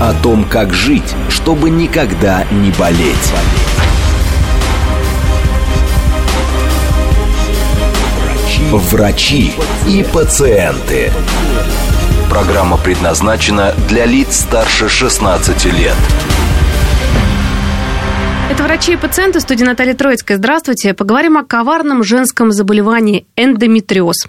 О том, как жить, чтобы никогда не болеть. Врачи и пациенты. Программа предназначена для лиц старше 16 лет. Это врачи и пациенты, студия Наталья Троицкая. Здравствуйте. Поговорим о коварном женском заболевании эндометриоз.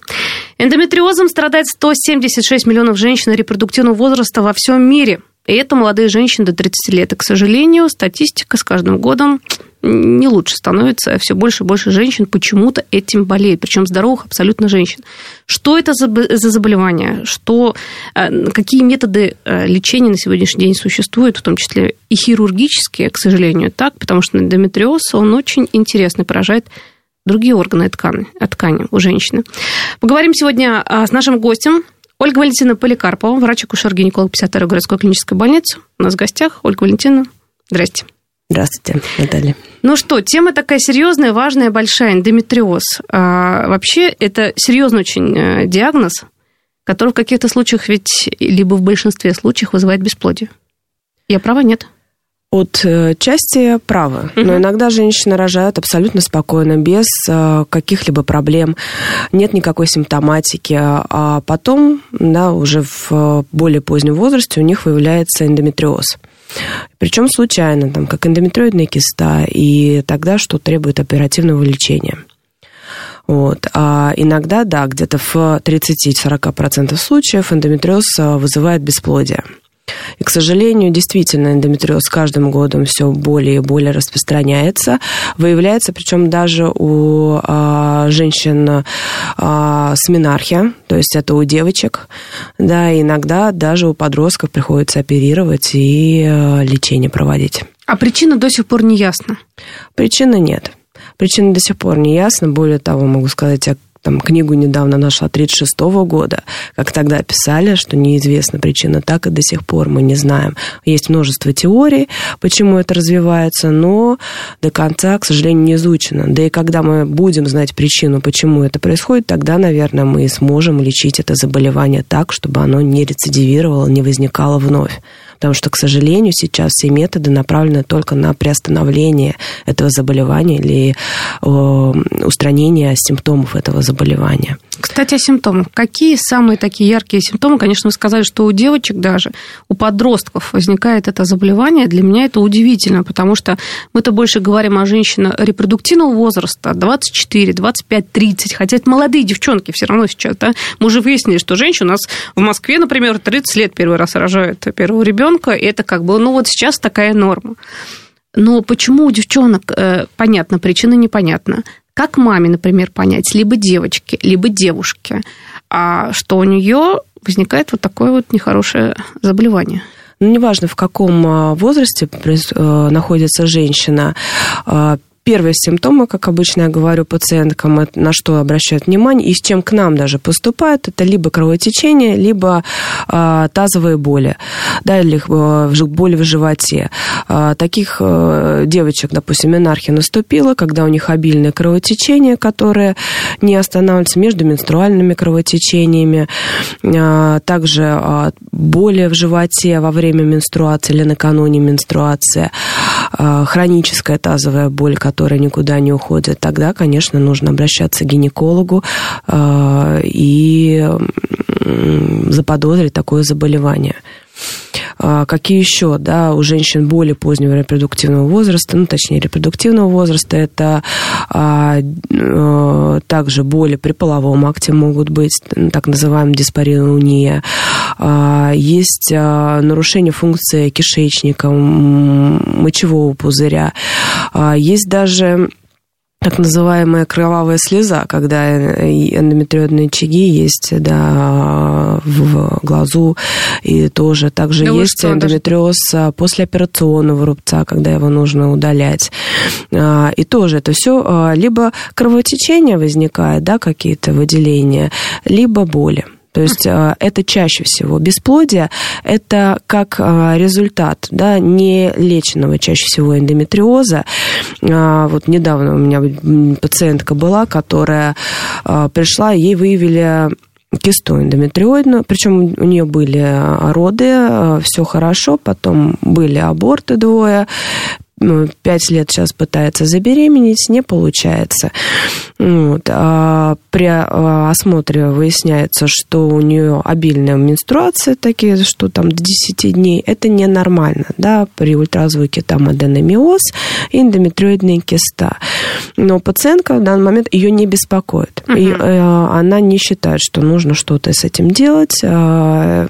Эндометриозом страдает 176 миллионов женщин репродуктивного возраста во всем мире. И это молодые женщины до 30 лет. И, к сожалению, статистика с каждым годом не лучше становится. Все больше и больше женщин почему-то этим болеют, причем здоровых абсолютно женщин. Что это за, за заболевание? Что, э, какие методы э, лечения на сегодняшний день существуют, в том числе и хирургические, к сожалению, так, потому что эндометриоз, он очень интересный, поражает другие органы ткани, ткани у женщины. Поговорим сегодня с нашим гостем, Ольга Валентина Поликарпова, врач-акушер-гинеколог 52-й городской клинической больницы. У нас в гостях Ольга Валентина. Здрасте. Здравствуйте, Наталья. Ну что, тема такая серьезная, важная, большая, эндометриоз. А, вообще, это серьезный очень э, диагноз, который в каких-то случаях ведь, либо в большинстве случаев вызывает бесплодие. Я права, нет? От э, правы, угу. но иногда женщины рожают абсолютно спокойно, без э, каких-либо проблем, нет никакой симптоматики, а потом, да, уже в более позднем возрасте у них выявляется эндометриоз. Причем случайно, там, как эндометриоидная киста, и тогда что требует оперативного лечения. Вот. А иногда, да, где-то в 30-40% случаев эндометриоз э, вызывает бесплодие. И, к сожалению, действительно, эндометриоз с каждым годом все более и более распространяется, выявляется, причем даже у а, женщин а, с менархия, то есть это у девочек, да, иногда даже у подростков приходится оперировать и а, лечение проводить. А причина до сих пор не ясна? Причины нет. Причина до сих пор не ясна. Более того, могу сказать, там, книгу недавно нашла 36 года, как тогда писали, что неизвестна причина, так и до сих пор мы не знаем. Есть множество теорий, почему это развивается, но до конца, к сожалению, не изучено. Да и когда мы будем знать причину, почему это происходит, тогда, наверное, мы сможем лечить это заболевание так, чтобы оно не рецидивировало, не возникало вновь потому что, к сожалению, сейчас все методы направлены только на приостановление этого заболевания или устранение симптомов этого заболевания. Кстати, о симптомах. Какие самые такие яркие симптомы? Конечно, вы сказали, что у девочек даже, у подростков возникает это заболевание. Для меня это удивительно, потому что мы-то больше говорим о женщинах репродуктивного возраста, 24, 25, 30, хотя это молодые девчонки все равно сейчас, да? Мы уже выяснили, что женщины у нас в Москве, например, 30 лет первый раз рожают первого ребенка, и это как бы, ну вот сейчас такая норма. Но почему у девчонок, э, понятно, причина непонятна. Как маме, например, понять, либо девочке, либо девушке, а что у нее возникает вот такое вот нехорошее заболевание? Ну, неважно, в каком а, возрасте э, находится женщина, а, Первые симптомы, как обычно я говорю пациенткам, на что обращают внимание, и с чем к нам даже поступают, это либо кровотечение, либо э, тазовые боли, да, или э, боли в животе. Э, таких э, девочек, допустим, менархия наступила, когда у них обильное кровотечение, которое не останавливается между менструальными кровотечениями, э, также э, боли в животе во время менструации или накануне менструации, э, хроническая тазовая боль, которая никуда не уходит, тогда, конечно, нужно обращаться к гинекологу э, и заподозрить такое заболевание. А, какие еще, да, у женщин более позднего репродуктивного возраста, ну, точнее, репродуктивного возраста, это также боли при половом акте могут быть, так называемая диспариуния. А, есть а, нарушение функции кишечника, мочевого пузыря. А, есть даже так называемая кровавая слеза, когда эндометриозные очаги есть да, в глазу, и тоже также да есть что, эндометриоз даже... после операционного рубца, когда его нужно удалять. А, и тоже это все а, либо кровотечение возникает, да, какие-то выделения, либо боли. То есть а, это чаще всего бесплодие, это как а, результат да, не леченного чаще всего эндометриоза. А, вот недавно у меня пациентка была, которая пришла, ей выявили кисту эндометриоидную, причем у нее были роды, все хорошо, потом были аборты двое, пять лет сейчас пытается забеременеть, не получается. Вот. А при а, осмотре выясняется, что у нее обильная менструация, такие, что там до 10 дней, это ненормально. Да? При ультразвуке там аденомиоз и эндометриоидная киста. Но пациентка в данный момент ее не беспокоит. Угу. И э, она не считает, что нужно что-то с этим делать. Э,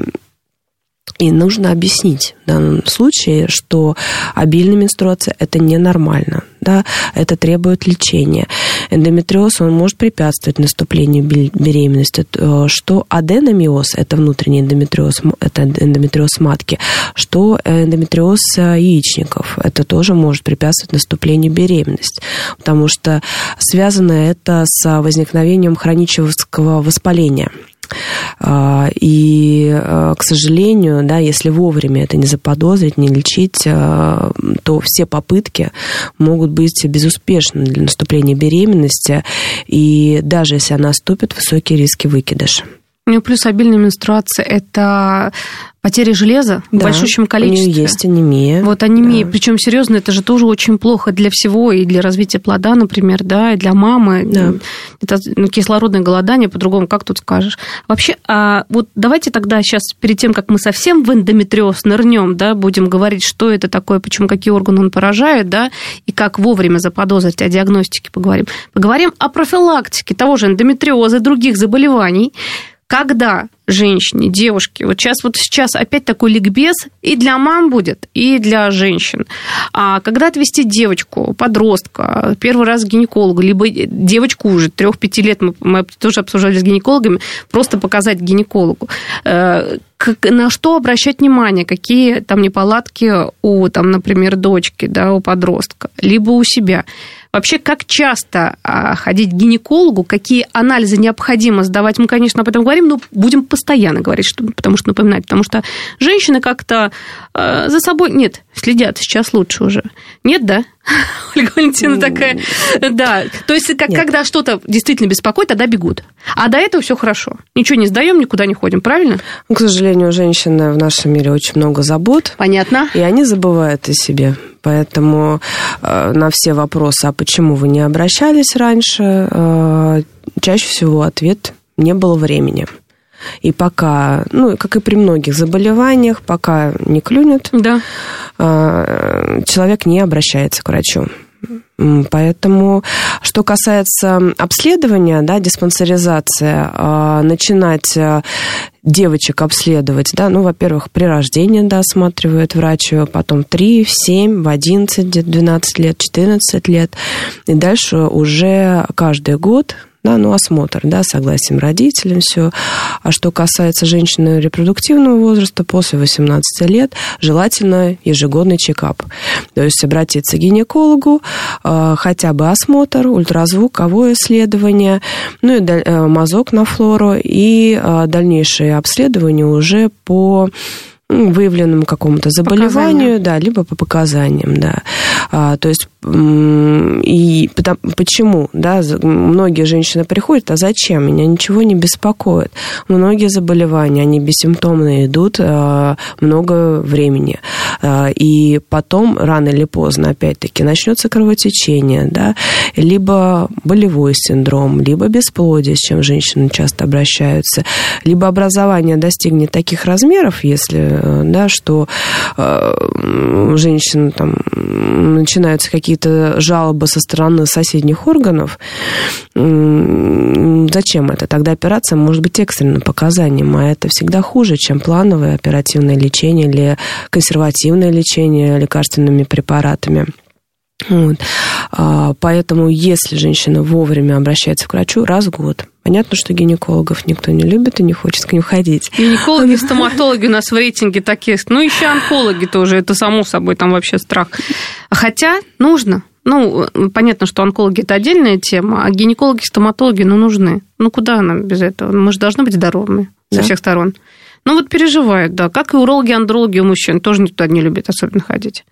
и нужно объяснить в данном случае, что обильная менструация – это ненормально, да, это требует лечения. Эндометриоз, он может препятствовать наступлению беременности, э, что аденомиоз – это внутренний эндометриоз, это эндометриоз матки, что эндометриоз яичников – это тоже может препятствовать наступлению беременности, потому что связано это с возникновением хронического воспаления – и, а, к сожалению, да, если вовремя это не заподозрить, не лечить, а, то все попытки могут быть безуспешны для наступления беременности. И даже если она наступит, высокие риски выкидыша. Ну, плюс обильная менструация – это потеря железа да, в большущем количестве. У нее есть анемия. Вот анемия, да. причем серьезно, это же тоже очень плохо для всего, и для развития плода, например, да, и для мамы. Да. Это ну, кислородное голодание, по-другому, как тут скажешь. Вообще, а вот давайте тогда сейчас, перед тем, как мы совсем в эндометриоз нырнем, да, будем говорить, что это такое, почему, какие органы он поражает, да, и как вовремя заподозрить, о диагностике поговорим. Поговорим о профилактике того же эндометриоза и других заболеваний, когда женщине, девушке, вот сейчас вот сейчас опять такой ликбез и для мам будет, и для женщин. А когда отвести девочку, подростка, первый раз к гинекологу, либо девочку уже трех-пяти лет, мы, мы тоже обсуждали с гинекологами, просто показать гинекологу, э, как, на что обращать внимание, какие там неполадки у, там, например, дочки, да, у подростка, либо у себя. Вообще, как часто а, ходить к гинекологу, какие анализы необходимо сдавать, мы, конечно, об этом говорим, но будем постоянно говорить, что, потому что напоминать, потому что женщины как-то э, за собой, нет, следят, сейчас лучше уже. Нет, да? Ольга Валентина такая, да. То есть, как, когда что-то действительно беспокоит, тогда бегут. А до этого все хорошо. Ничего не сдаем, никуда не ходим, правильно? Ну, к сожалению, у женщин в нашем мире очень много забот. Понятно. И они забывают о себе. Поэтому э, на все вопросы, а почему вы не обращались раньше, э, чаще всего ответ не было времени. И пока, ну, как и при многих заболеваниях, пока не клюнет, да. э, человек не обращается к врачу. Поэтому, что касается обследования, да, диспансеризация, а, начинать э, девочек обследовать, да, ну, во-первых, при рождении, да, осматривает врач, потом 3, в 7, в 11, 12 лет, 14 лет, и дальше уже каждый год да, ну, осмотр, да, согласием родителям, все. А что касается женщины репродуктивного возраста, после 18 лет, желательно ежегодный чекап. То есть обратиться к гинекологу, э, хотя бы осмотр, ультразвуковое исследование, ну и э, мазок на флору, и э, дальнейшее обследование уже по выявленному какому-то заболеванию, да, либо по показаниям, да. А, то есть и потому, почему, да, многие женщины приходят, а зачем? Меня ничего не беспокоит. Многие заболевания, они бессимптомно идут а, много времени. А, и потом, рано или поздно, опять-таки, начнется кровотечение, да, либо болевой синдром, либо бесплодие, с чем женщины часто обращаются, либо образование достигнет таких размеров, если да, что э, у женщин там начинаются какие-то жалобы со стороны соседних органов, зачем это? Тогда операция может быть экстренным показанием, а это всегда хуже, чем плановое оперативное лечение или консервативное лечение лекарственными препаратами. Вот. А, поэтому, если женщина вовремя обращается к врачу, раз в год, Понятно, что гинекологов никто не любит и не хочет к ним ходить. Гинекологи, стоматологи у нас в рейтинге такие. Ну, еще онкологи тоже, это само собой, там вообще страх. Хотя нужно. Ну, понятно, что онкологи это отдельная тема, а гинекологи, стоматологи, ну, нужны. Ну, куда нам без этого? Мы же должны быть здоровыми да. со всех сторон. Ну, вот переживают, да. Как и урологи, андрологи у мужчин тоже никто не любит особенно ходить.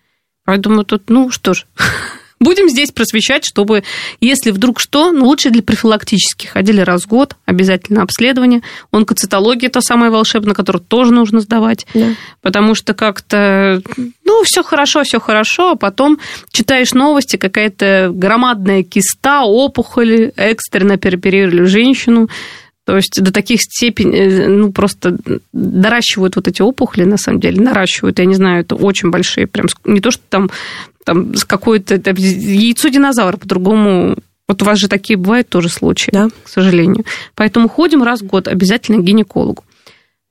Поэтому тут, ну, что ж, Будем здесь просвещать, чтобы, если вдруг что, ну, лучше для профилактических. Ходили раз в год, обязательно обследование. Онкоцитология – это самое волшебное, которое тоже нужно сдавать. Да. Потому что как-то, ну, все хорошо, все хорошо, а потом читаешь новости, какая-то громадная киста, опухоль, экстренно переоперировали женщину. То есть до таких степеней, э, ну, просто доращивают вот эти опухоли, на самом деле, наращивают, я не знаю, это очень большие, прям не то, что там там, с какой-то... Там, яйцо динозавра по-другому... Вот у вас же такие бывают тоже случаи, да. к сожалению. Поэтому ходим раз в год обязательно к гинекологу.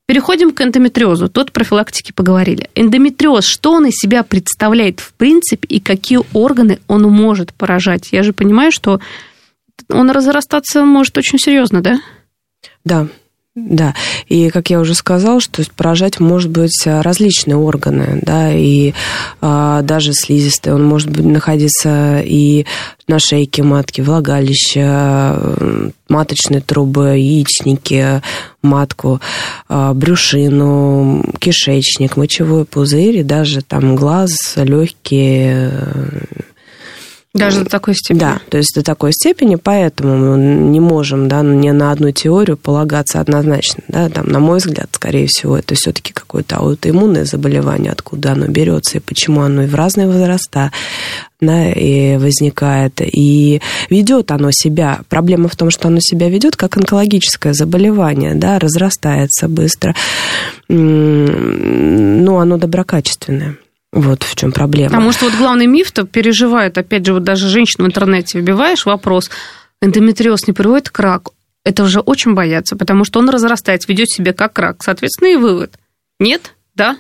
Переходим к эндометриозу. Тут профилактики поговорили. Эндометриоз, что он из себя представляет в принципе и какие органы он может поражать? Я же понимаю, что он разрастаться может очень серьезно, да? Да, да, и как я уже сказала, что поражать может быть а, различные органы, да, и а, даже слизистые, он может быть находиться и на шейке матки, влагалище, маточные трубы, яичники, матку, а, брюшину, кишечник, мочевой пузырь, и даже там глаз, легкие, даже до такой степени. Да, то есть до такой степени, поэтому мы не можем да, не на одну теорию полагаться однозначно. Да, там, на мой взгляд, скорее всего, это все-таки какое-то аутоиммунное заболевание, откуда оно берется и почему оно и в разные возраста да, и возникает. И ведет оно себя. Проблема в том, что оно себя ведет как онкологическое заболевание, да, разрастается быстро. Но оно доброкачественное. Вот в чем проблема. Потому что вот главный миф-то переживает, опять же, вот даже женщин в интернете вбиваешь вопрос, эндометриоз не приводит к раку. Это уже очень боятся, потому что он разрастается, ведет себя как рак. Соответственно, и вывод. Нет? Да?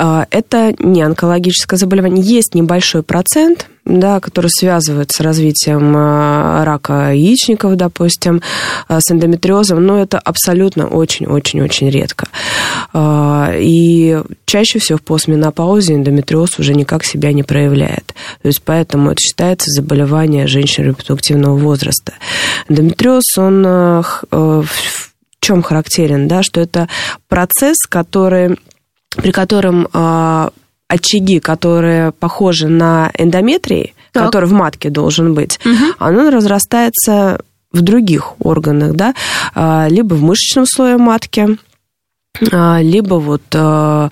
А, это не онкологическое заболевание. Есть небольшой процент, да, который связывает с развитием а, рака яичников, допустим, а, с эндометриозом, но это абсолютно очень-очень-очень редко. И чаще всего в постменопаузе эндометриоз уже никак себя не проявляет. То есть поэтому это считается заболевание женщин репродуктивного возраста. Эндометриоз, он в чем характерен, да, что это процесс, который при котором э, очаги, которые похожи на эндометрии, так. который в матке должен быть, угу. оно разрастается в других органах, да, э, либо в мышечном слое матки, либо вот э,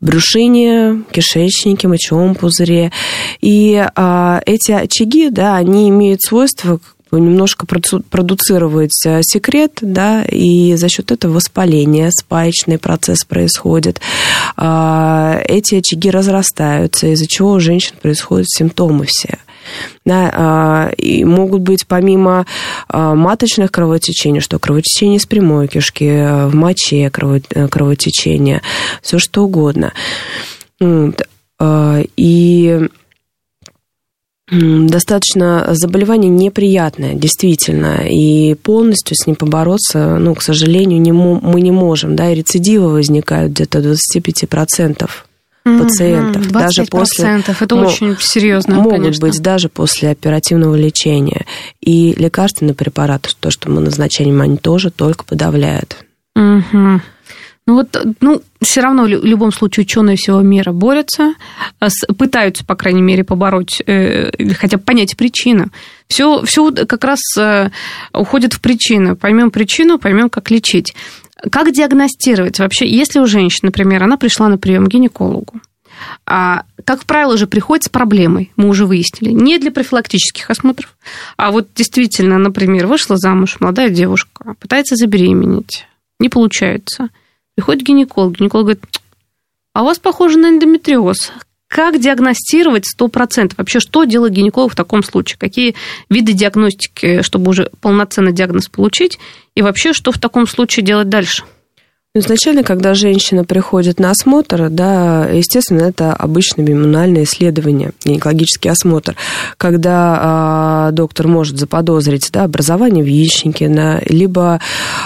брюшине, кишечнике, мочевом пузыре. И э, эти очаги, да, они имеют свойство немножко продуцировать э, секрет, да, и за счет этого воспаление, спаечный процесс происходит. А, эти очаги разрастаются, из-за чего у женщин происходят симптомы все. Да, а, и могут быть помимо а, маточных кровотечений, что кровотечение из прямой кишки, в моче кровотечение, все что угодно. И достаточно заболевание неприятное, действительно, и полностью с ним побороться, ну, к сожалению, не, мы не можем, да, и рецидивы возникают где-то 25% пациентов. 25%. Даже после, это ну, очень серьезно, Могут конечно. быть даже после оперативного лечения. И лекарственные препараты, то, что мы назначаем, они тоже только подавляют. Угу. Ну вот, ну, все равно в любом случае ученые всего мира борются, э, пытаются, по крайней мере, побороть, э, хотя бы понять причину. Все, все как раз э, уходит в причину. Поймем причину, поймем, как лечить. Как диагностировать вообще, если у женщины, например, она пришла на прием к гинекологу, а, как правило, же приходит с проблемой, мы уже выяснили, не для профилактических осмотров, а вот действительно, например, вышла замуж молодая девушка, пытается забеременеть, не получается – Приходит гинеколог, гинеколог говорит, а у вас похоже на эндометриоз. Как диагностировать 100%? Вообще, что делает гинеколог в таком случае? Какие виды диагностики, чтобы уже полноценный диагноз получить? И вообще, что в таком случае делать дальше? Ну, изначально, когда женщина приходит на осмотр, да, естественно, это обычное иммунальное исследование, гинекологический осмотр, когда а, доктор может заподозрить да, образование в яичнике, да, либо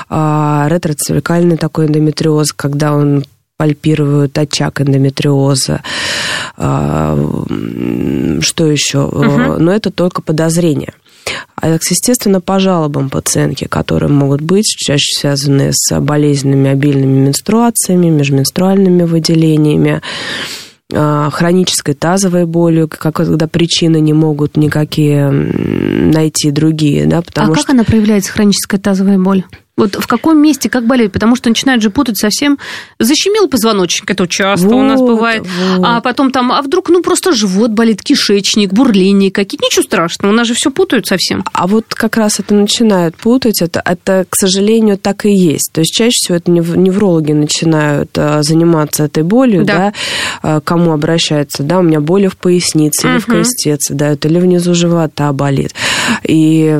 а, ретроцервикальный такой эндометриоз, когда он пальпируют очаг эндометриоза. А, что еще? Угу. Но это только подозрение. А, естественно, по жалобам пациентки, которые могут быть чаще связаны с болезненными обильными менструациями, межменструальными выделениями, а, хронической тазовой болью, когда причины не могут никакие найти другие. Да, потому а что... как она проявляется, хроническая тазовая боль? Вот в каком месте, как болеть? Потому что начинают же путать совсем. Защемил позвоночник, это часто вот, у нас бывает. Вот. А потом там, а вдруг, ну, просто живот болит, кишечник, бурление какие-то. Ничего страшного, у нас же все путают совсем. А вот как раз это начинают путать, это, это, к сожалению, так и есть. То есть чаще всего это неврологи начинают а, заниматься этой болью, да, да а, кому обращаются, да, у меня боли в пояснице угу. или в крестеце, да, это или внизу живота болит. И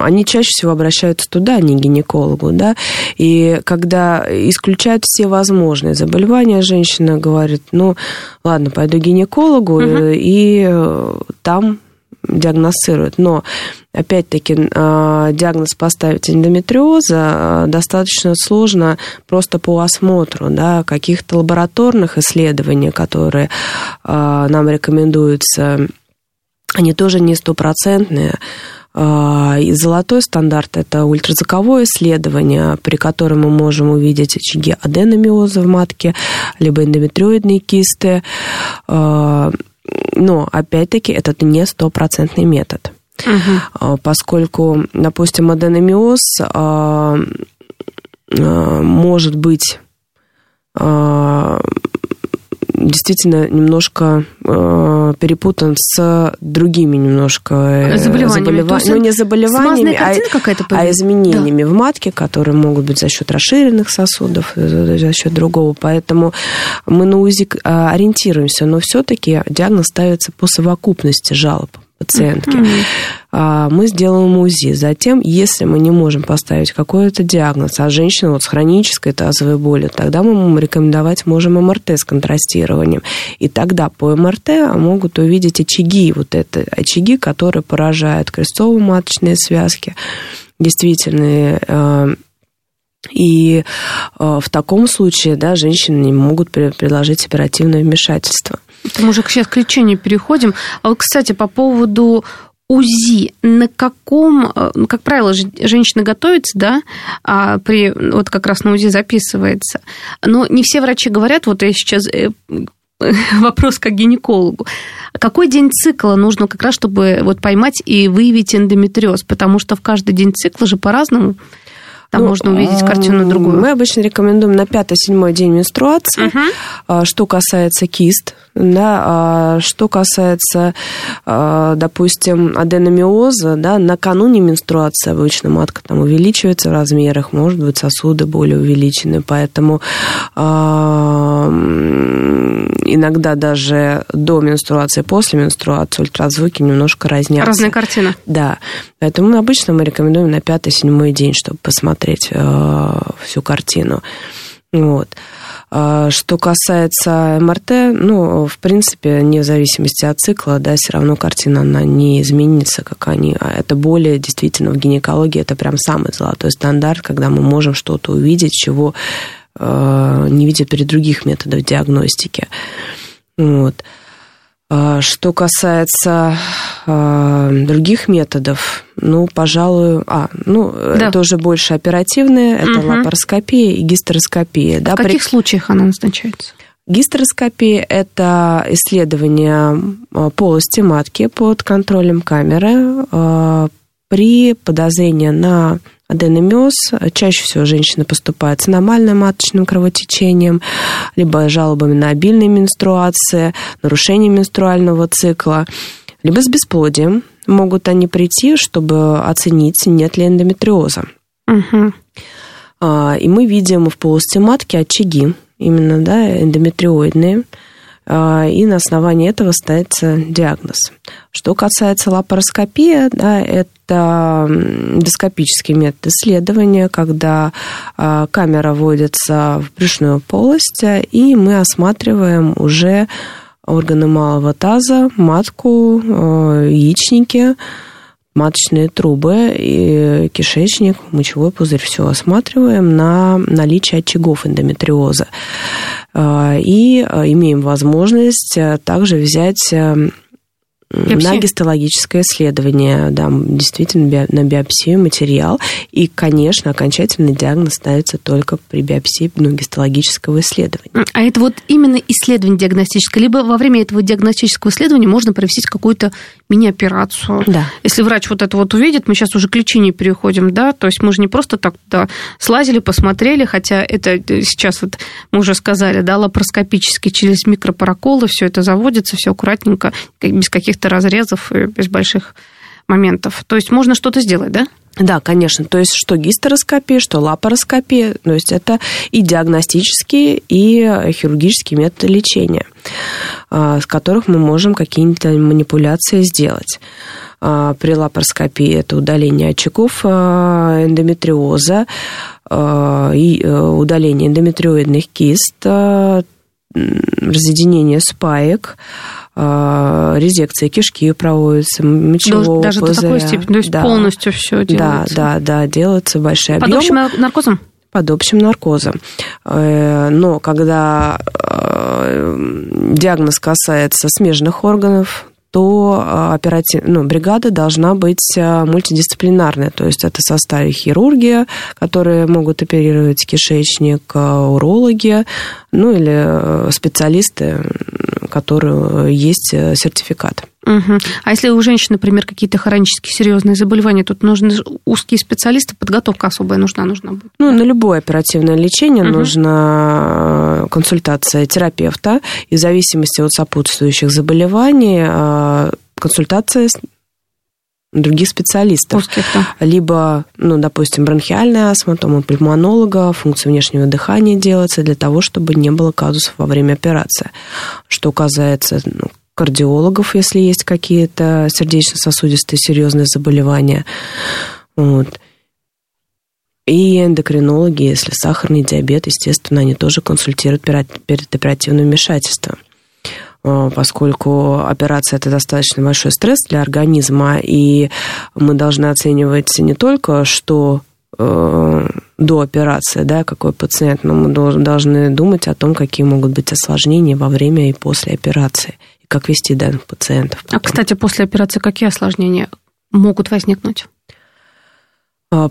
они чаще всего обращаются туда, а не к гинекологу, да, и когда исключают все возможные заболевания, женщина говорит, ну, ладно, пойду к гинекологу, угу. и э, там диагностируют. Но, опять-таки, э, диагноз поставить эндометриоза достаточно сложно просто по осмотру, да, каких-то лабораторных исследований, которые нам рекомендуются, они тоже не стопроцентные. А, и золотой стандарт – это ультразвуковое исследование, при котором мы можем увидеть очаги аденомиоза в матке, либо эндометриоидные кисты. А, но, опять-таки, это не стопроцентный метод. Угу. Поскольку, допустим, аденомиоз может быть действительно немножко перепутан с другими немножко э, заболеваниями. Заболева... Ну, не заболеваниями, а, а изменениями да. в матке, которые могут быть за счет расширенных сосудов, э, за счет другого. Поэтому мы на УЗИ э, ориентируемся, но все-таки диагноз ставится по совокупности жалоб пациентки. Mm-hmm. Мы сделаем УЗИ. Затем, если мы не можем поставить какой-то диагноз, а женщина вот с хронической тазовой болью, тогда мы ему рекомендовать можем МРТ с контрастированием. И тогда по МРТ могут увидеть очаги, вот это очаги, которые поражают крестцово-маточные связки, действительно э, и э, в таком случае да, женщины не могут предложить оперативное вмешательство. Мы уже сейчас к лечению переходим. А вот, кстати, по поводу УЗИ, на каком, э, ну, как правило, женщина готовится, да, а при, вот как раз на УЗИ записывается, но не все врачи говорят, вот я сейчас э, вопрос как гинекологу. Какой день цикла нужно как раз, чтобы вот поймать и выявить эндометриоз? Потому что в каждый день цикла же по-разному там ну, можно увидеть картину другую. Мы обычно рекомендуем на пятый-седьмой день менструации. Угу. Что касается кист, да, а что касается, а, допустим, аденомиоза, да, накануне менструации обычно матка там увеличивается в размерах, может быть, сосуды более увеличены, поэтому иногда даже до менструации, после менструации ультразвуки немножко разнятся. Разная картина. Да. Поэтому обычно мы рекомендуем на пятый-седьмой день, чтобы посмотреть всю картину. Вот. А, что касается МРТ, ну, в принципе, не в зависимости от цикла, да, все равно картина, она не изменится, как они. А это более, действительно, в гинекологии это прям самый золотой стандарт, когда мы можем что-то увидеть, чего э, не видят при других методах диагностики. Вот. А, что касается а, других методов, ну, пожалуй, а, ну, да. это уже больше оперативное, это угу. лапароскопия и гистероскопия. Да, в каких при... случаях она назначается? Гистероскопия – это исследование а, полости матки под контролем камеры при подозрении на аденомиоз. Чаще всего женщина поступает с аномальным маточным кровотечением, либо жалобами на обильные менструации, нарушение менструального цикла, либо с бесплодием. Могут они прийти, чтобы оценить, нет ли эндометриоза. Угу. И мы видим в полости матки очаги, именно да, эндометриоидные, и на основании этого ставится диагноз. Что касается лапароскопии, да, это эндоскопический метод исследования, когда камера вводится в брюшную полость, и мы осматриваем уже органы малого таза, матку, яичники, маточные трубы, и кишечник, мочевой пузырь, все осматриваем на наличие очагов эндометриоза. А, и а, имеем возможность а, также взять Биопсия? На гистологическое исследование, да, действительно на биопсию материал. И, конечно, окончательный диагноз ставится только при биопсии ну, гистологического исследования. А это вот именно исследование диагностическое, либо во время этого диагностического исследования можно провести какую-то мини-операцию. Да. Если врач вот это вот увидит, мы сейчас уже к лечению переходим, да, то есть мы же не просто так туда слазили, посмотрели, хотя это э, сейчас вот мы уже сказали, да, лапароскопически через микропараколы все это заводится, все аккуратненько, без каких-то каких-то разрезов и без больших моментов. То есть можно что-то сделать, да? Да, конечно. То есть что гистероскопия, что лапароскопия. То есть это и диагностические, и хирургические методы лечения, а, с которых мы можем какие-то манипуляции сделать. А, при лапароскопии это удаление очагов эндометриоза, и э, удаление эндометриоидных кист, разъединение спаек, резекция кишки проводится, мочевого Даже пузыря. до такой степени, то есть да. полностью все делается? Да, да, да, делается большие Под объемы. общим наркозом? Под общим наркозом. Э, но когда э, диагноз касается смежных органов, то а, оператив... ну, бригада должна быть а, мультидисциплинарная, то есть это составе хирургия, которые могут оперировать кишечник, а, урологи, ну или специалисты, которые есть э, сертификат. Угу. А если у женщин, например, какие-то хронические серьезные заболевания, тут нужны узкие специалисты, подготовка особая нужна, нужна будет? Ну, на любое оперативное лечение угу. нужна э, консультация терапевта, и в зависимости от сопутствующих заболеваний э, консультация других специалистов. Узких, да. Либо, ну, допустим, бронхиальная астма, то у пульмонолога, функция внешнего дыхания делается для того, чтобы не было казусов во время операции. Что касается ну, кардиологов, если есть какие-то сердечно-сосудистые серьезные заболевания. Вот. И эндокринологи, если сахарный диабет, естественно, они тоже консультируют перед оперативным вмешательством а, поскольку операция это достаточно большой стресс для организма, и мы должны оценивать не только, что э, до операции, да, какой пациент, но мы должны думать о том, какие могут быть осложнения во время и после операции как вести данных пациентов. Потом. А, кстати, после операции какие осложнения могут возникнуть? А,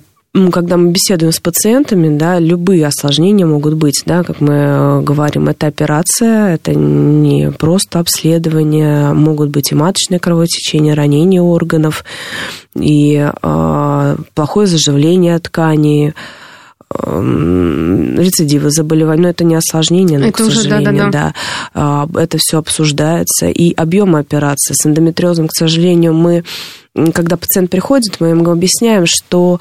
когда мы беседуем с пациентами, да, любые осложнения могут быть, да, как мы э, говорим, это операция, это не просто обследование, могут быть и маточное кровотечение, ранение органов, и э, плохое заживление тканей, рецидивы заболеваний, но это не осложнение, но, это к сожалению, уже, да, да, да. да, это все обсуждается. И объем операции с эндометриозом, к сожалению, мы когда пациент приходит, мы ему объясняем, что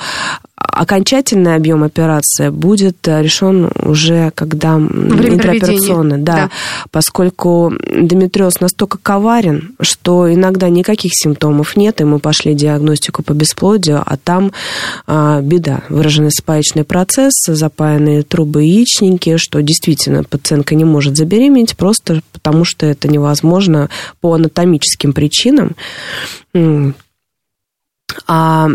окончательный объем операции будет э, решен уже когда Время интраоперационно, да, да, поскольку эндометриоз настолько коварен, что иногда никаких симптомов нет, и мы пошли диагностику по бесплодию, а там а, беда, выраженный спаечный процесс, запаянные трубы яичники, что действительно пациентка не может забеременеть просто потому, что это невозможно по анатомическим причинам. А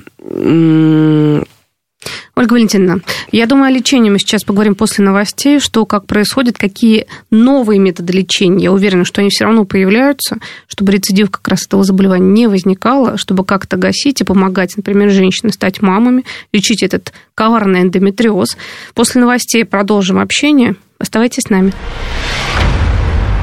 Ольга Валентиновна, я думаю, о лечении мы сейчас поговорим после новостей, что как происходит, какие новые методы лечения. Я уверена, что они все равно появляются, чтобы рецидив как раз этого заболевания не возникало, чтобы как-то гасить и помогать, например, женщине стать мамами, лечить этот коварный эндометриоз. После новостей продолжим общение. Оставайтесь с нами.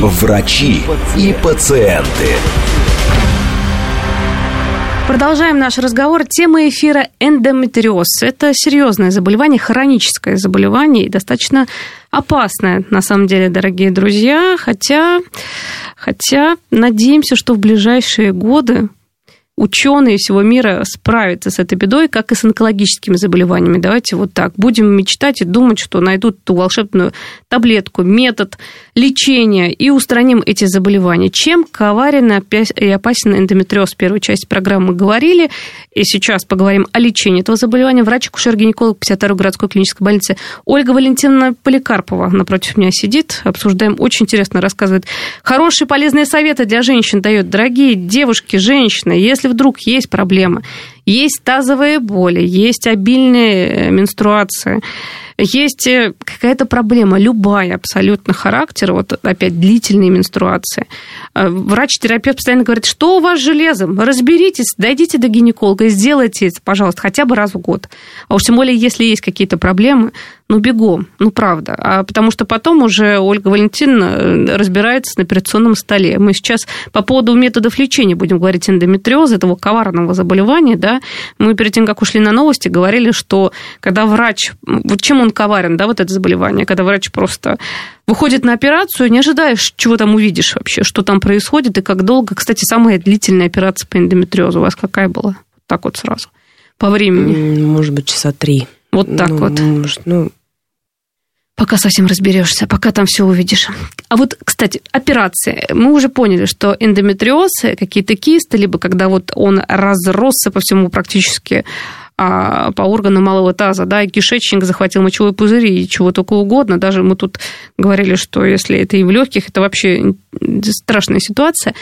Врачи и пациенты. Продолжаем наш разговор. Тема эфира эндометриоз. Это серьезное заболевание, хроническое заболевание и достаточно опасное, на самом деле, дорогие друзья. Хотя, хотя надеемся, что в ближайшие годы ученые всего мира справятся с этой бедой, как и с онкологическими заболеваниями. Давайте вот так. Будем мечтать и думать, что найдут ту волшебную таблетку, метод лечения и устраним эти заболевания. Чем коварен и опасен эндометриоз? В первой части программы мы говорили. И сейчас поговорим о лечении этого заболевания. Врач-акушер-гинеколог 52-й городской клинической больницы Ольга Валентиновна Поликарпова напротив меня сидит. Обсуждаем. Очень интересно рассказывает. Хорошие полезные советы для женщин дает. Дорогие девушки, женщины, если вдруг есть проблема, есть тазовые боли, есть обильные э, менструации, есть э, какая-то проблема, любая абсолютно характер, вот опять длительные менструации. Э, врач-терапевт постоянно говорит, что у вас с железом, разберитесь, дойдите до гинеколога, сделайте это, пожалуйста, хотя бы раз в год. А уж тем более, если есть какие-то проблемы, ну, бегом, ну, правда. А потому что потом уже Ольга Валентиновна разбирается на операционном столе. Мы сейчас по поводу методов лечения будем говорить эндометриоза, этого коварного заболевания, да, мы перед тем, как ушли на новости, говорили, что когда врач... Вот чем он коварен, да, вот это заболевание? Когда врач просто выходит на операцию, не ожидаешь, чего там увидишь вообще, что там происходит и как долго. Кстати, самая длительная операция по эндометриозу у вас какая была? Так вот сразу. По времени. Может быть, часа три. Вот так ну, вот. Может, ну, Пока совсем разберешься, пока там все увидишь. А вот, кстати, операции. Мы уже поняли, что эндометриоз, какие-то кисты, либо когда вот он разросся по всему практически а, по органам малого таза, да, и кишечник захватил мочевой пузырь и чего только угодно. Даже мы тут говорили, что если это и в легких, это вообще страшная ситуация.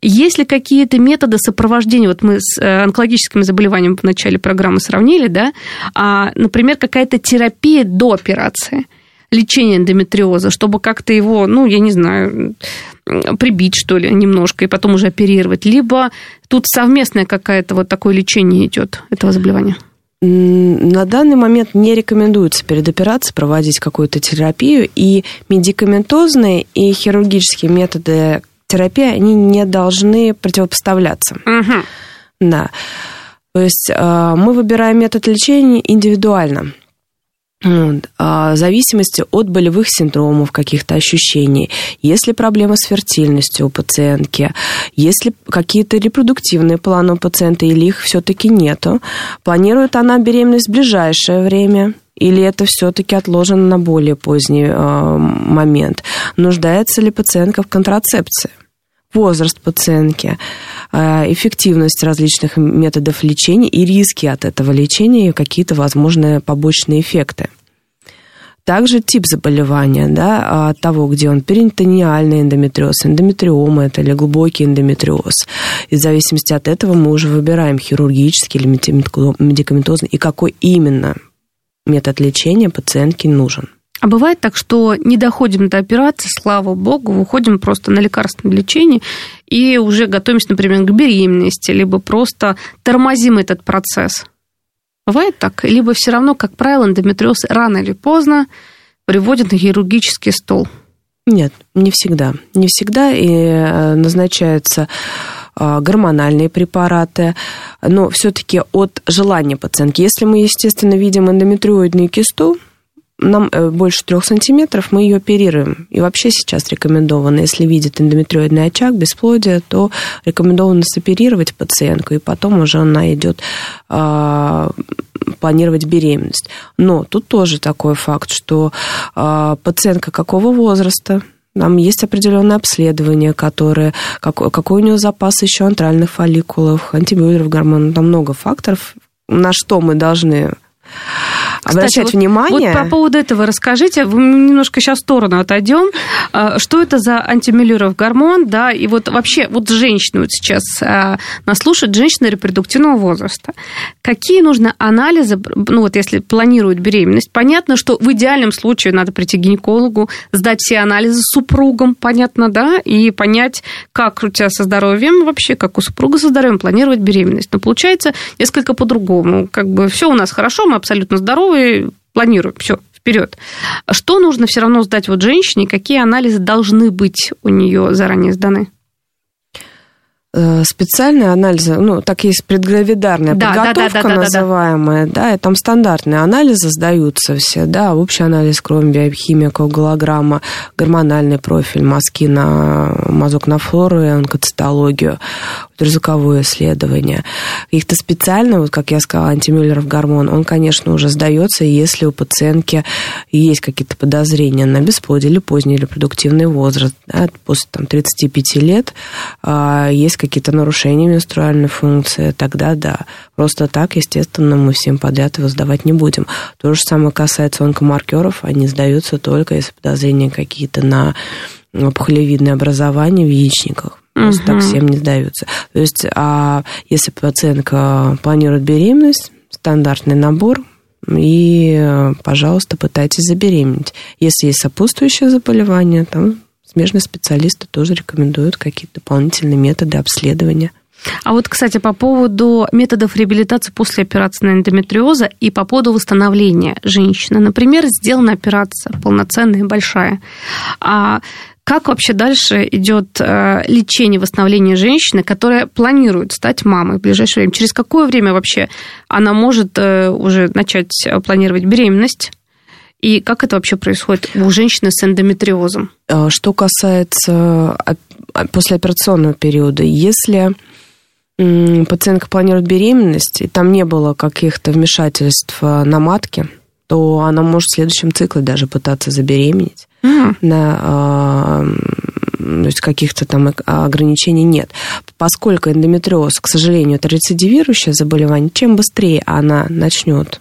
Есть ли какие-то методы сопровождения? Вот мы с э, онкологическими заболеваниями в начале программы сравнили, да? А, например, какая-то терапия до операции – лечение эндометриоза, чтобы как-то его, ну, я не знаю, прибить, что ли, немножко, и потом уже оперировать. Либо тут совместное какое-то вот такое лечение идет этого заболевания? На данный момент не рекомендуется перед операцией проводить какую-то терапию, и медикаментозные и хирургические методы терапии, они не должны противопоставляться. Угу. Да. То есть э, мы выбираем метод лечения индивидуально. А, в зависимости от болевых синдромов, каких-то ощущений, если проблемы с фертильностью у пациентки, если какие-то репродуктивные планы у пациента или их все-таки нету, планирует она беременность в ближайшее время, или это все-таки отложено на более поздний э, момент? Нуждается ли пациентка в контрацепции? Возраст пациентки, э, эффективность различных методов лечения и риски от этого лечения и какие-то возможные побочные эффекты. Также тип заболевания, да, от того, где он перитониальный эндометриоз, эндометриома это или глубокий эндометриоз. И в зависимости от этого мы уже выбираем хирургический или медикаментозный и какой именно метод лечения пациентке нужен. А бывает так, что не доходим до операции, слава богу, выходим просто на лекарственное лечение и уже готовимся, например, к беременности, либо просто тормозим этот процесс. Бывает так? Либо все равно, как правило, эндометриоз рано или поздно приводит на хирургический стол? Нет, не всегда. Не всегда и э, назначаются э, гормональные препараты, но все-таки от желания пациентки. Если мы, естественно, видим эндометриоидную кисту, нам э, больше трех сантиметров, мы ее оперируем. И вообще сейчас рекомендовано, если видит эндометриоидный очаг, бесплодие, то рекомендовано соперировать пациентку, и потом уже она идет а, планировать беременность. Но тут тоже такой факт, что а, пациентка какого возраста, там есть определенное обследование, которое, какой, какой у него запас еще антральных фолликулов, антибиотиков, гормонов, там много факторов, на что мы должны кстати, обращать вот, внимание. Вот по поводу этого расскажите. Мы немножко сейчас в сторону отойдем. А, что это за антимиллеров гормон, да, и вот вообще, вот женщины вот сейчас а, нас слушают, женщины репродуктивного возраста. Какие нужны анализы, ну вот если планируют беременность? Понятно, что в идеальном случае надо прийти к гинекологу, сдать все анализы с супругом, понятно, да, и понять, как у тебя со здоровьем вообще, как у супруга со здоровьем планировать беременность. Но получается несколько по-другому. Как бы все у нас хорошо, мы абсолютно здоровы, планируем, все, вперед. Что нужно все равно сдать вот женщине, какие анализы должны быть у нее заранее сданы? Э, специальные анализы, ну, так есть предгравидарная Да, да, подготовка да, да, да, да, да. называемая, да, и там стандартные анализы сдаются все, да, общий анализ крови, биохимия, коагулограмма, гормональный профиль, мазки на мазок на флору и онкоцитологию, ультразвуковое исследование. Каких-то специально, вот как я сказала, антимюллеров гормон, он, конечно, уже сдается, если у пациентки есть какие-то подозрения на бесплодие или поздний репродуктивный возраст, да, после там, 35 лет, а, есть какие-то нарушения менструальной функции, тогда да. Просто так, естественно, мы всем подряд его сдавать не будем. То же самое касается онкомаркеров, они сдаются только если подозрения какие-то на опухолевидное образование в яичниках. Просто так Мгм. всем не сдаются. То есть, а если пациентка планирует беременность, стандартный набор, и, пожалуйста, пытайтесь забеременеть. Если есть сопутствующее заболевание, там смежные специалисты тоже рекомендуют какие-то дополнительные методы обследования. А вот, кстати, по поводу методов реабилитации после операции на эндометриоза и по поводу восстановления женщины. Например, сделана операция полноценная, большая. А как вообще дальше идет э, лечение, восстановление женщины, которая планирует стать мамой в ближайшее время? Через какое время вообще она может э, уже начать э, планировать беременность? И как это вообще происходит у женщины с эндометриозом? Что касается а, послеоперационного периода, если пациентка планирует беременность, и там не было каких-то вмешательств на матке, то она может в следующем цикле даже пытаться забеременеть. На, а, то есть каких-то там ог- ограничений нет. Поскольку эндометриоз, к сожалению, это рецидивирующее заболевание, чем быстрее она начнет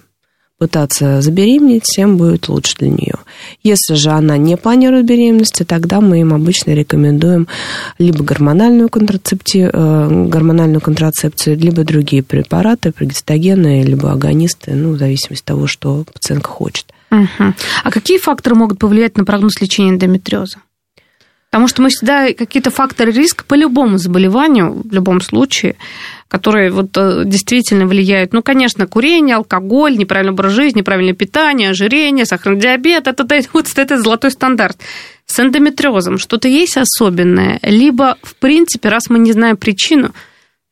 пытаться забеременеть, тем будет лучше для нее. Если же она не планирует беременности, тогда мы им обычно рекомендуем либо гормональную контрацептив, э, гормональную контрацепцию, либо другие препараты, прогестогены, либо агонисты, ну, в зависимости от того, что пациентка хочет. Мгм. А какие факторы могут повлиять на прогноз лечения эндометриоза? Потому что мы всегда какие-то факторы риска по любому заболеванию, в любом случае, которые вот э, действительно влияют. Ну, конечно, курение, алкоголь, неправильный образ жизни, неправильное питание, ожирение, сахарный диабет, это, это, вот это золотой стандарт. С эндометриозом что-то есть особенное? Либо, в принципе, раз мы не знаем причину,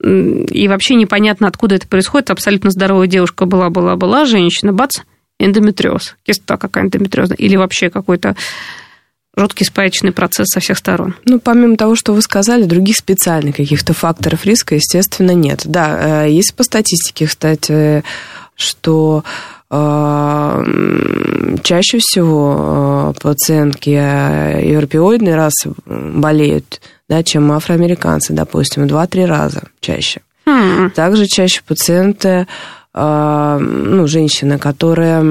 и вообще непонятно, откуда это происходит, абсолютно здоровая девушка была-была-была, женщина, бац, эндометриоз, киста какая эндометриозная, или вообще какой-то жуткий спаечный процесс со всех сторон. Ну, помимо того, что вы сказали, других специальных каких-то факторов риска, естественно, нет. Да, э, есть по статистике, кстати, что э, чаще всего э, пациентки европеоидной расы болеют, да, чем афроамериканцы, допустим, в 2-3 раза чаще. Хм. Также чаще пациенты, ну, женщины, которые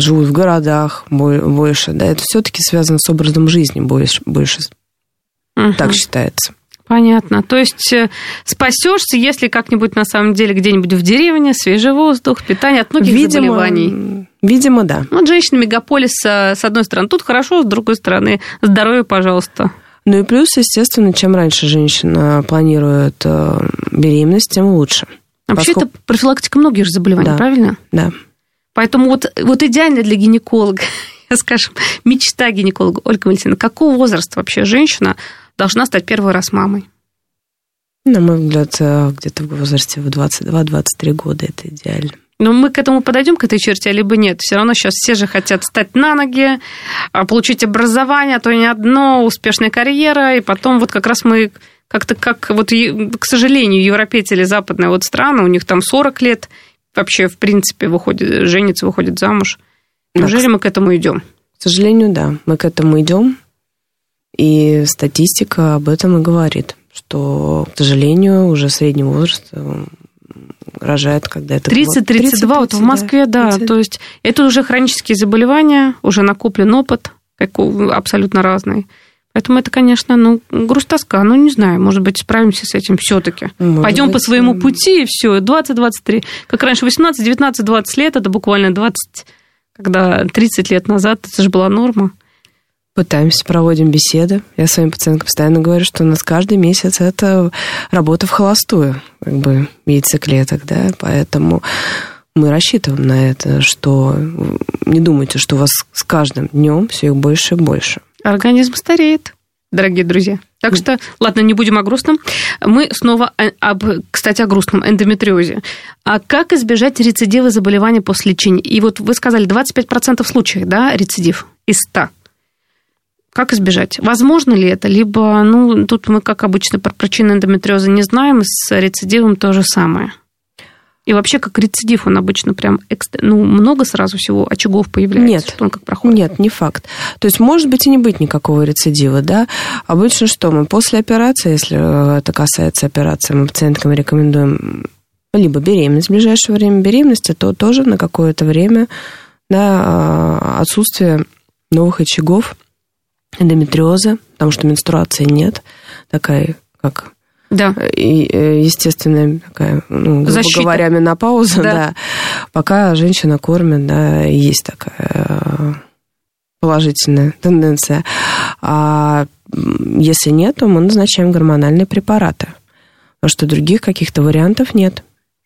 живут в городах бо- больше, да, это все-таки связано с образом жизни больше, больше Мгм. так считается. Понятно. То есть спасешься, если как-нибудь на самом деле где-нибудь в деревне, свежий воздух, питание от многих заболеваний. Видимо, да. Вот женщина мегаполиса, с одной стороны, тут хорошо, с другой стороны, здоровье, пожалуйста. Ну и плюс, естественно, чем раньше женщина планирует э, беременность, тем лучше. Вообще, Поскольку- это профилактика многих же заболеваний, Да. правильно? Да. Поэтому вот, вот идеально для гинеколога, скажем, мечта гинеколога, Ольга Валентиновна, какого возраста вообще женщина должна стать первый раз мамой? На мой взгляд, э, где-то в возрасте в 22-23 года это идеально. Но мы к этому подойдем, к этой черте, либо нет. Все равно сейчас все же хотят встать на ноги, а, получить образование, а то не одно, успешная карьера, и потом вот как раз мы как-то, как вот, к сожалению, европейцы или западные вот страны, у них там 40 лет вообще, в принципе, выходит, женится, выходит замуж. Да, Неужели мы к этому идем? К сожалению, да, мы к этому идем, и статистика об этом и говорит, что, к сожалению, уже средний возраст э, рожает, когда это... 30-32, вот в 30, Москве, да, 30. то есть это уже хронические заболевания, уже накоплен опыт, абсолютно разный. Поэтому это, конечно, ну, грусть тоска. Ну, не знаю, может быть, справимся с этим все-таки. Пойдем по своему пути, и все, 20-23. Как раньше, 18, 19, 20 лет, это буквально 20, когда 30 лет назад, это же была норма. Пытаемся, проводим беседы. Я своим пациенткам постоянно говорю, что у нас каждый месяц это работа в холостую, как бы яйцеклеток, да, поэтому мы рассчитываем на это, что не думайте, что у вас с каждым днем все их больше и больше. Организм стареет, дорогие друзья. Так что, ладно, не будем о грустном. Мы снова, об, кстати, о грустном эндометриозе. А как избежать рецидива заболевания после лечения? И вот вы сказали, 25% случаев, да, рецидив из 100. Как избежать? Возможно ли это? Либо, ну, тут мы, как обычно, про причины эндометриоза не знаем, с рецидивом то же самое. И вообще, как рецидив, он обычно прям, ну, много сразу всего очагов появляется? Нет. Что он как проходит? Нет, не факт. То есть, может быть и не быть никакого рецидива, да. Обычно что мы после операции, если это касается операции, мы пациенткам рекомендуем либо беременность в ближайшее время беременности, то тоже на какое-то время да, а, отсутствие новых очагов эндометриоза, потому что менструации нет, такая как да. И, э, естественная такая, ну, грубо Защита. говоря, менопауза, да. Да. Пока женщина кормит, да, есть такая э, положительная тенденция. А если нет, то мы назначаем гормональные препараты. Потому что других каких-то вариантов нет.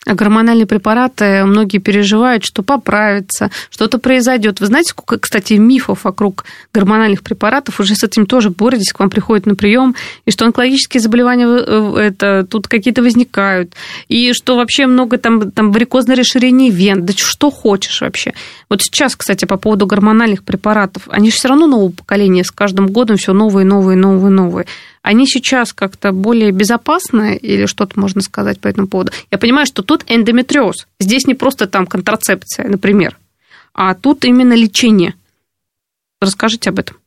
А гормональные препараты, многие переживают, что поправится, что-то произойдет. Вы знаете, сколько, кстати, мифов вокруг гормональных препаратов, уже с этим тоже боретесь, к вам приходят на прием, и что онкологические заболевания э, это, тут какие-то возникают, и что вообще много там, там варикозное расширение вен, да что хочешь вообще. Вот сейчас, кстати, по поводу гормональных препаратов, они же все равно нового поколения, с каждым годом все новые, новые, новые, новые они сейчас как-то более безопасны или что-то можно сказать по этому поводу? Я понимаю, что тут эндометриоз. Здесь не просто там контрацепция, например, а тут именно лечение. Расскажите об этом.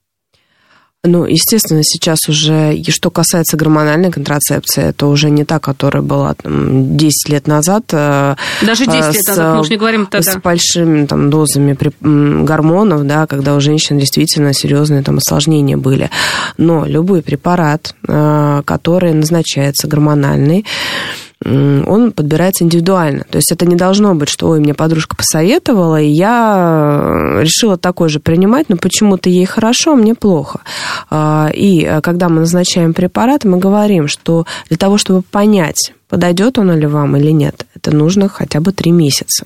Ну, естественно, сейчас уже, и что касается гормональной контрацепции, это уже не та, которая была там, 10 лет назад. Даже 10 с, лет назад, мы уж не говорим тогда. С большими там, дозами гормонов, да, когда у женщин действительно серьезные там, осложнения были. Но любой препарат, который назначается гормональный, он подбирается индивидуально. То есть это не должно быть, что, ой, мне подружка посоветовала, и я решила такой же принимать, но почему-то ей хорошо, а мне плохо. А, и э, когда мы назначаем препарат, мы говорим, что для того, чтобы понять, подойдет он ли вам или нет, это нужно хотя бы три месяца.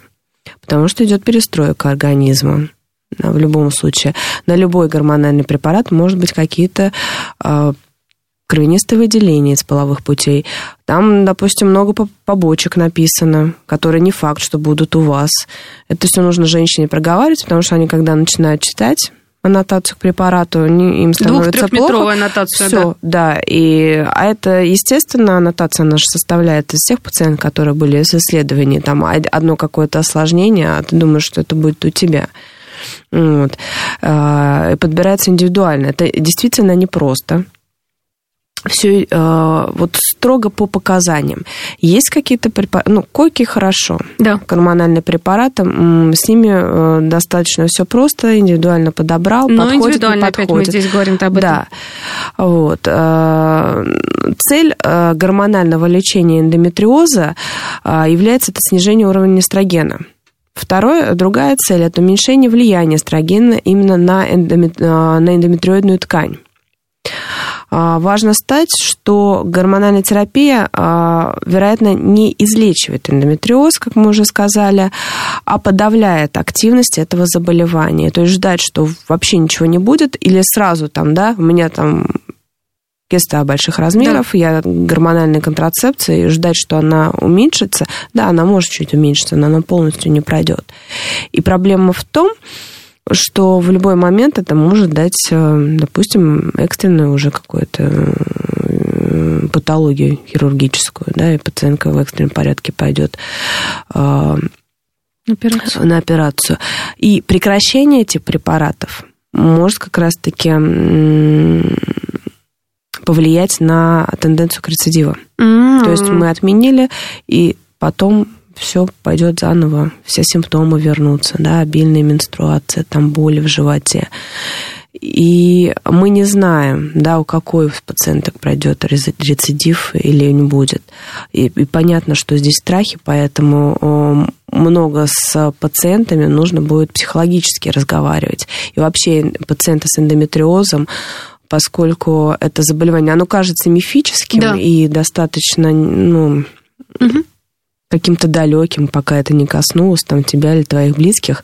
Потому что идет перестройка организма в любом случае. На любой гормональный препарат может быть какие-то кровянистые выделения из половых путей. Там, допустим, много побочек написано, которые не факт, что будут у вас. Это все нужно женщине проговаривать, потому что они, когда начинают читать аннотацию к препарату, им становится плохо. аннотацию, Все, да. да. И, а это, естественно, аннотация наша составляет из всех пациентов, которые были с исследований. Там одно какое-то осложнение, а ты думаешь, что это будет у тебя. Вот. А, и подбирается индивидуально. Это действительно непросто все э, вот строго по показаниям. Есть какие-то препараты, ну, койки хорошо, да. гормональные препараты, с ними э, достаточно все просто, индивидуально подобрал, Но подходит, индивидуально не опять подходит. мы здесь говорим об этом. Да, вот. Э, цель гормонального лечения эндометриоза является это снижение уровня эстрогена. Второе, другая цель – это уменьшение влияния эстрогена именно на, эндомет, на эндометриоидную ткань. А, важно стать, что гормональная терапия, а, вероятно, не излечивает эндометриоз, как мы уже сказали, а подавляет активность этого заболевания. То есть ждать, что вообще ничего не будет, или сразу там, да, у меня там киста больших размеров, да. я гормональной контрацепции, ждать, что она уменьшится, да, она может чуть уменьшиться, но она полностью не пройдет. И проблема в том, что в любой момент это может дать, э, допустим, экстренную уже какую-то э, патологию хирургическую, да, и пациентка в экстренном порядке пойдет э, операцию. на операцию. И прекращение этих препаратов может как раз-таки повлиять на тенденцию к рецидиву. Mm-hmm. То есть мы отменили, и потом все пойдет заново, все симптомы вернутся, да, обильная менструация, там боли в животе. И мы не знаем, да, у какой из пациенток пройдет рецидив или не будет. И, и понятно, что здесь страхи, поэтому много с пациентами нужно будет психологически разговаривать. И вообще пациенты с эндометриозом поскольку это заболевание, оно кажется мифическим да. и достаточно, ну, угу каким-то далеким, пока это не коснулось там тебя или твоих близких.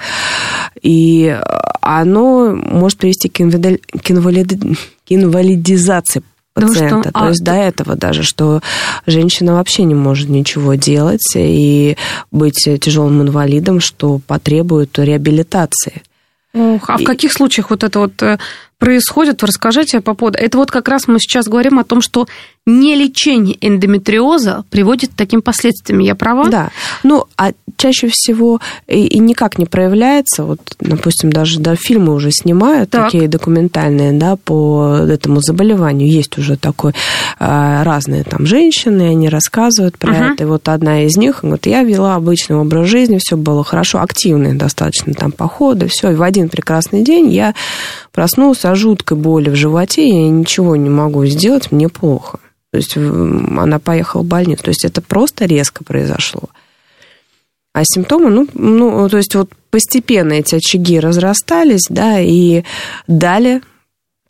И оно может привести к, инвалид... к, инвалид... к инвалидизации пациента. Что? То а, есть до этого даже, что женщина вообще не может ничего делать и быть тяжелым инвалидом, что потребует реабилитации. Ох, а и... в каких случаях вот это вот э, происходит? Расскажите по поводу... Это вот как раз мы сейчас говорим о том, что не лечение эндометриоза приводит к таким последствиям. Я права? Да. Ну, а чаще всего и, и никак не проявляется. Вот, допустим, даже да, фильмы уже снимают, так. такие документальные, да, по этому заболеванию. Есть уже такой а, разные там женщины, они рассказывают про uh это. И вот одна из них говорит, я вела обычный образ жизни, все было хорошо, активные достаточно там походы, все. И в один прекрасный день я проснулась от жуткой боли в животе, я ничего не могу сделать, мне плохо. То есть она поехала в больницу. То есть это просто резко произошло. А симптомы, ну, ну, то есть вот постепенно эти очаги разрастались, да, и дали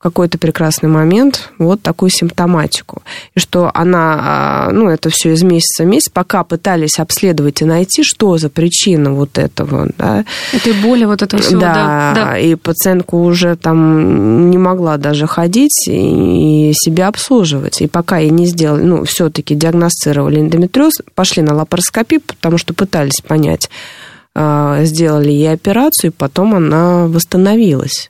какой-то прекрасный момент вот такую симптоматику. И что она, а, ну, это все из месяца в месяц, пока пытались обследовать и найти, что за причина вот этого, да. Этой боли, вот этого всего, да. Да, да. и пациентка уже там не могла даже ходить и себя обслуживать. И пока ей не сделали, ну, все-таки диагностировали эндометриоз, пошли на лапароскопию, потому что пытались понять, а, сделали ей операцию, и потом она восстановилась.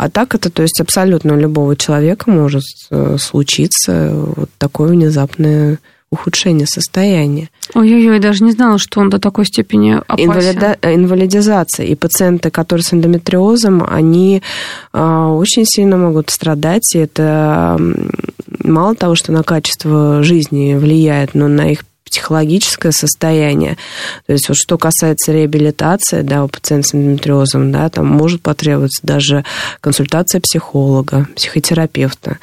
А так это, то есть абсолютно у любого человека может э, случиться вот такое внезапное ухудшение состояния. Ой-ой-ой, даже не знала, что он до такой степени опасен. Инвалида... Инвалидизация. И пациенты, которые с эндометриозом, они а, очень сильно могут страдать. И это мало того, что на качество жизни влияет, но на их психологическое состояние. То есть вот что касается реабилитации, да, у пациента с эндометриозом, да, там может потребоваться даже консультация психолога, психотерапевта,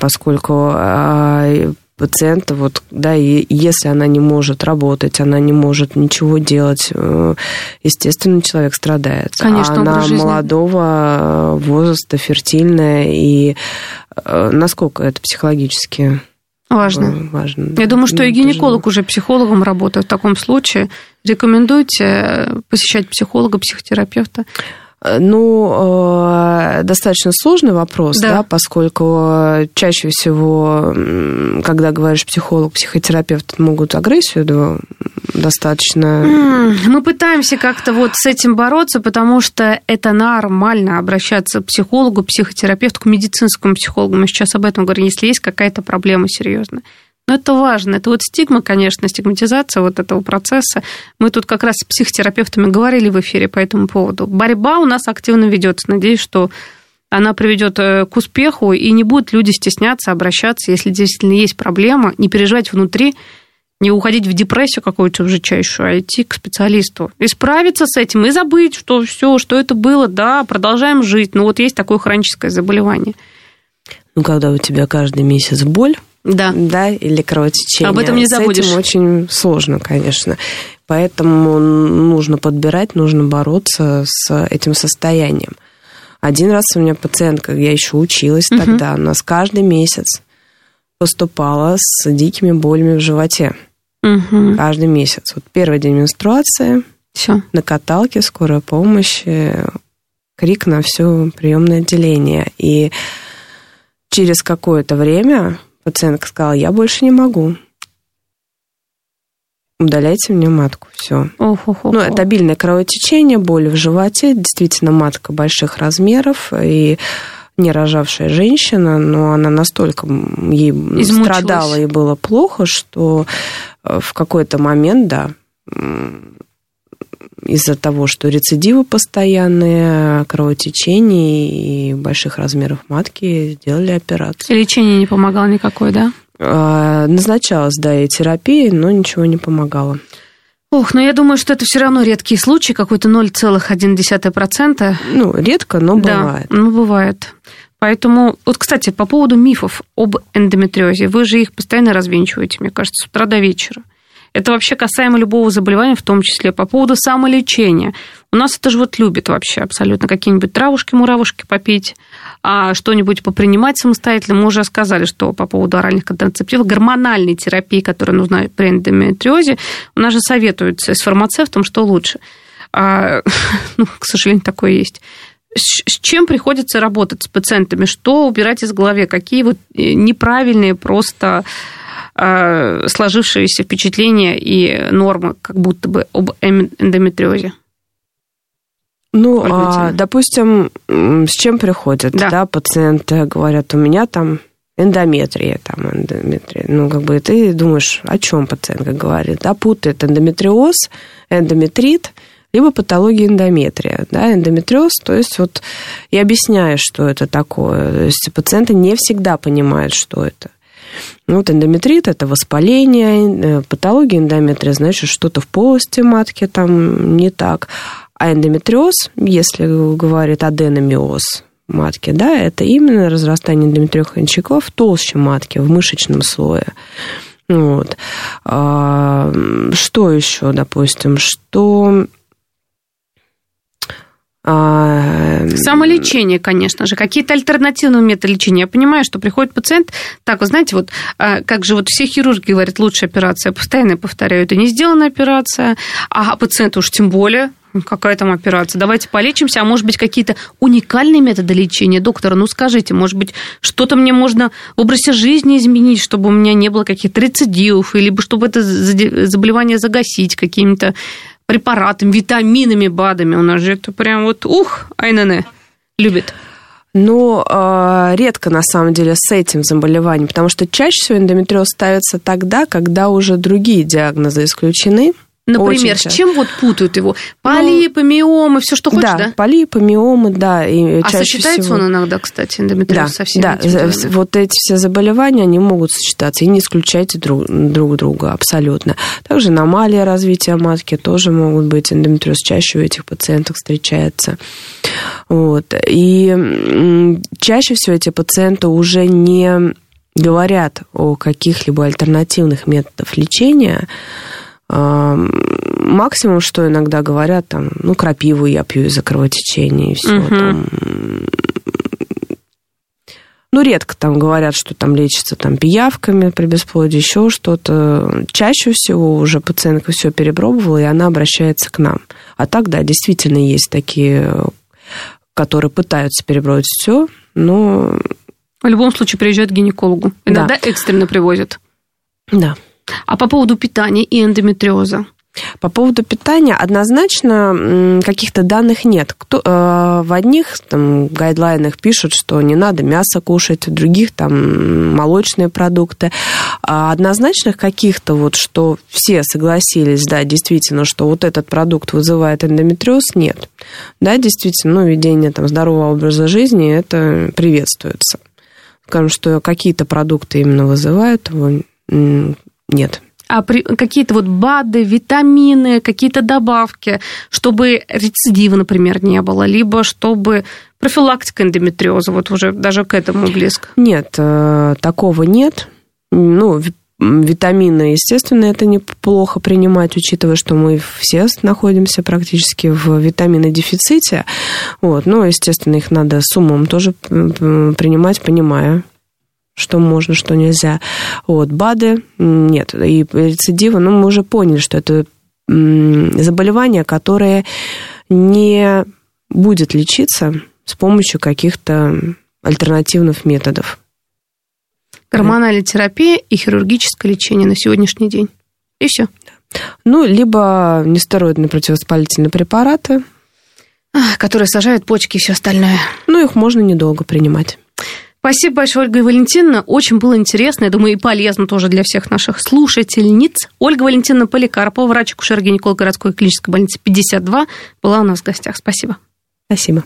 поскольку а, пациента, вот, да, и если она не может работать, она не может ничего делать, э, естественно, человек страдает. Конечно, а она молодого возраста, фертильная, и э, насколько это психологически Важно. Важно. Я думаю, что и гинеколог уже психологом работает в таком случае. Рекомендуете э, посещать психолога, психотерапевта? Ну, э, достаточно сложный вопрос, да. да, поскольку чаще всего, когда говоришь психолог, психотерапевт, могут агрессию да, достаточно... Мы пытаемся как-то вот с этим бороться, потому что это нормально обращаться к психологу, психотерапевту, к медицинскому психологу. Мы сейчас об этом говорим, если есть какая-то проблема серьезная. Но это важно. Это вот стигма, конечно, стигматизация вот этого процесса. Мы тут как раз с психотерапевтами говорили в эфире по этому поводу. Борьба у нас активно ведется. Надеюсь, что она приведет э, к успеху, и не будут люди стесняться обращаться, если действительно есть проблема, не переживать внутри, не уходить в депрессию какую-то жичайшую, а идти к специалисту. И справиться с этим, и забыть, что все, что это было, да, продолжаем жить. Но вот есть такое хроническое заболевание. Ну, когда у тебя каждый месяц боль, да. да, или кровотечение. Об этом не забудешь. С этим очень сложно, конечно. Поэтому нужно подбирать, нужно бороться с этим состоянием. Один раз у меня пациентка, я еще училась угу. тогда, у нас каждый месяц поступала с дикими болями в животе. Угу. Каждый месяц. Вот первый день менструации, Все. на каталке, скорая помощь, крик на все приемное отделение. И через какое-то время Пациентка сказала, я больше не могу. Удаляйте мне матку, все. Ну, это обильное кровотечение, боль в животе, действительно матка больших размеров, и не рожавшая женщина, но она настолько ей Измучилась. страдала и было плохо, что э, в какой-то момент, да, из-за того, что рецидивы постоянные, кровотечение и больших размеров матки, сделали операцию. И лечение не помогало никакое, да? А, назначалась, да, и терапия, но ничего не помогало. Ох, но я думаю, что это все равно редкие случаи, какой-то 0,1%. Ну, редко, но бывает. Да, ну, бывает. Поэтому, вот, кстати, по поводу мифов об эндометриозе, вы же их постоянно развенчиваете, мне кажется, с утра до вечера. Это вообще касаемо любого заболевания, в том числе по поводу самолечения. У нас это же вот любят вообще абсолютно какие-нибудь травушки-муравушки попить, а что-нибудь попринимать самостоятельно. Мы уже сказали, что по поводу оральных контрацептивов, гормональной терапии, которая нужна при эндометриозе, у нас же советуются с фармацевтом, что лучше. А, ну, к сожалению, такое есть. С чем приходится работать с пациентами? Что убирать из головы? Какие вот э, неправильные просто сложившиеся впечатления и нормы как будто бы об эндометриозе? Ну, а, допустим, с чем приходят, да. да, пациенты говорят, у меня там эндометрия, там эндометрия. Ну, как бы ты думаешь, о чем пациентка говорит, да, путает эндометриоз, эндометрит, либо патология эндометрия, да, эндометриоз, то есть вот и объясняешь, что это такое. То есть пациенты не всегда понимают, что это. Вот эндометрит – это воспаление, э, патология эндометрия, значит, что-то в полости матки там не так. А эндометриоз, если говорит аденомиоз матки, да, это именно разрастание эндометриозных ячейков в толще матки, в мышечном слое. Вот. А, что еще, допустим, что Самолечение, конечно же. Какие-то альтернативные методы лечения. Я понимаю, что приходит пациент, так, вы знаете, вот а, как же вот все хирурги говорят, лучшая операция, постоянно повторяю, это не сделанная операция, а пациент уж тем более, Какая там операция? Давайте полечимся, а может быть какие-то уникальные методы лечения? Доктор, ну скажите, может быть, что-то мне можно в образе жизни изменить, чтобы у меня не было каких-то рецидивов, или чтобы это заболевание загасить какими-то препаратами, витаминами, БАДами? У нас же это прям вот, ух, айнене, любит. Ну, редко на самом деле с этим заболеванием, потому что чаще всего эндометриоз ставится тогда, когда уже другие диагнозы исключены. Например, Очень с чем вот путают его? Полипы, ну, миомы, все, что хочешь, да? Да, полипы, миомы, да. И а сочетается всего... он иногда, кстати, эндометриоз да, со всеми Да, вот эти все заболевания, они могут сочетаться и не исключать друг, друг друга абсолютно. Также аномалия развития матки тоже могут быть. Эндометриоз чаще у этих пациентов встречается. Вот. И чаще всего эти пациенты уже не говорят о каких-либо альтернативных методах лечения, Максимум, что иногда говорят, там, ну, крапиву я пью из-за кровотечения, и все. Угу. Там, ну, редко там говорят, что там лечится там пиявками при бесплодии, еще что-то. Чаще всего уже пациентка все перепробовала, и она обращается к нам. А так, да, действительно есть такие, которые пытаются перебрать все, но... В любом случае приезжают к гинекологу. Иногда да. экстренно привозят. Да. А по поводу питания и эндометриоза? По поводу питания однозначно каких-то данных нет. Кто, э, в одних там, гайдлайнах пишут, что не надо мясо кушать, в других там молочные продукты. А однозначных каких-то вот, что все согласились, да, действительно, что вот этот продукт вызывает эндометриоз, нет. Да, действительно, ну, ведение там здорового образа жизни, это приветствуется. Скажем, что какие-то продукты именно вызывают его, нет. А при, какие-то вот БАДы, витамины, какие-то добавки, чтобы рецидива, например, не было, либо чтобы профилактика эндометриоза, вот уже даже к этому близко? Нет, э, такого нет. Ну, витамины, естественно, это неплохо принимать, учитывая, что мы все находимся практически в витаминодефиците. Вот. Но, естественно, их надо с умом тоже принимать, понимая, что можно, что нельзя. Вот, БАДы нет. И рецидивы, ну, мы уже поняли, что это заболевание, которое не будет лечиться с помощью каких-то альтернативных методов. Гормональная терапия и хирургическое лечение на сегодняшний день. И все. Ну, либо нестероидные противовоспалительные препараты. Которые сажают почки и все остальное. Ну, их можно недолго принимать. Спасибо большое, Ольга Валентиновна. Очень было интересно, я думаю, и полезно тоже для всех наших слушательниц. Ольга Валентиновна Поликарпова, врач-акушер-гинеколог городской клинической больницы 52, была у нас в гостях. Спасибо. Спасибо.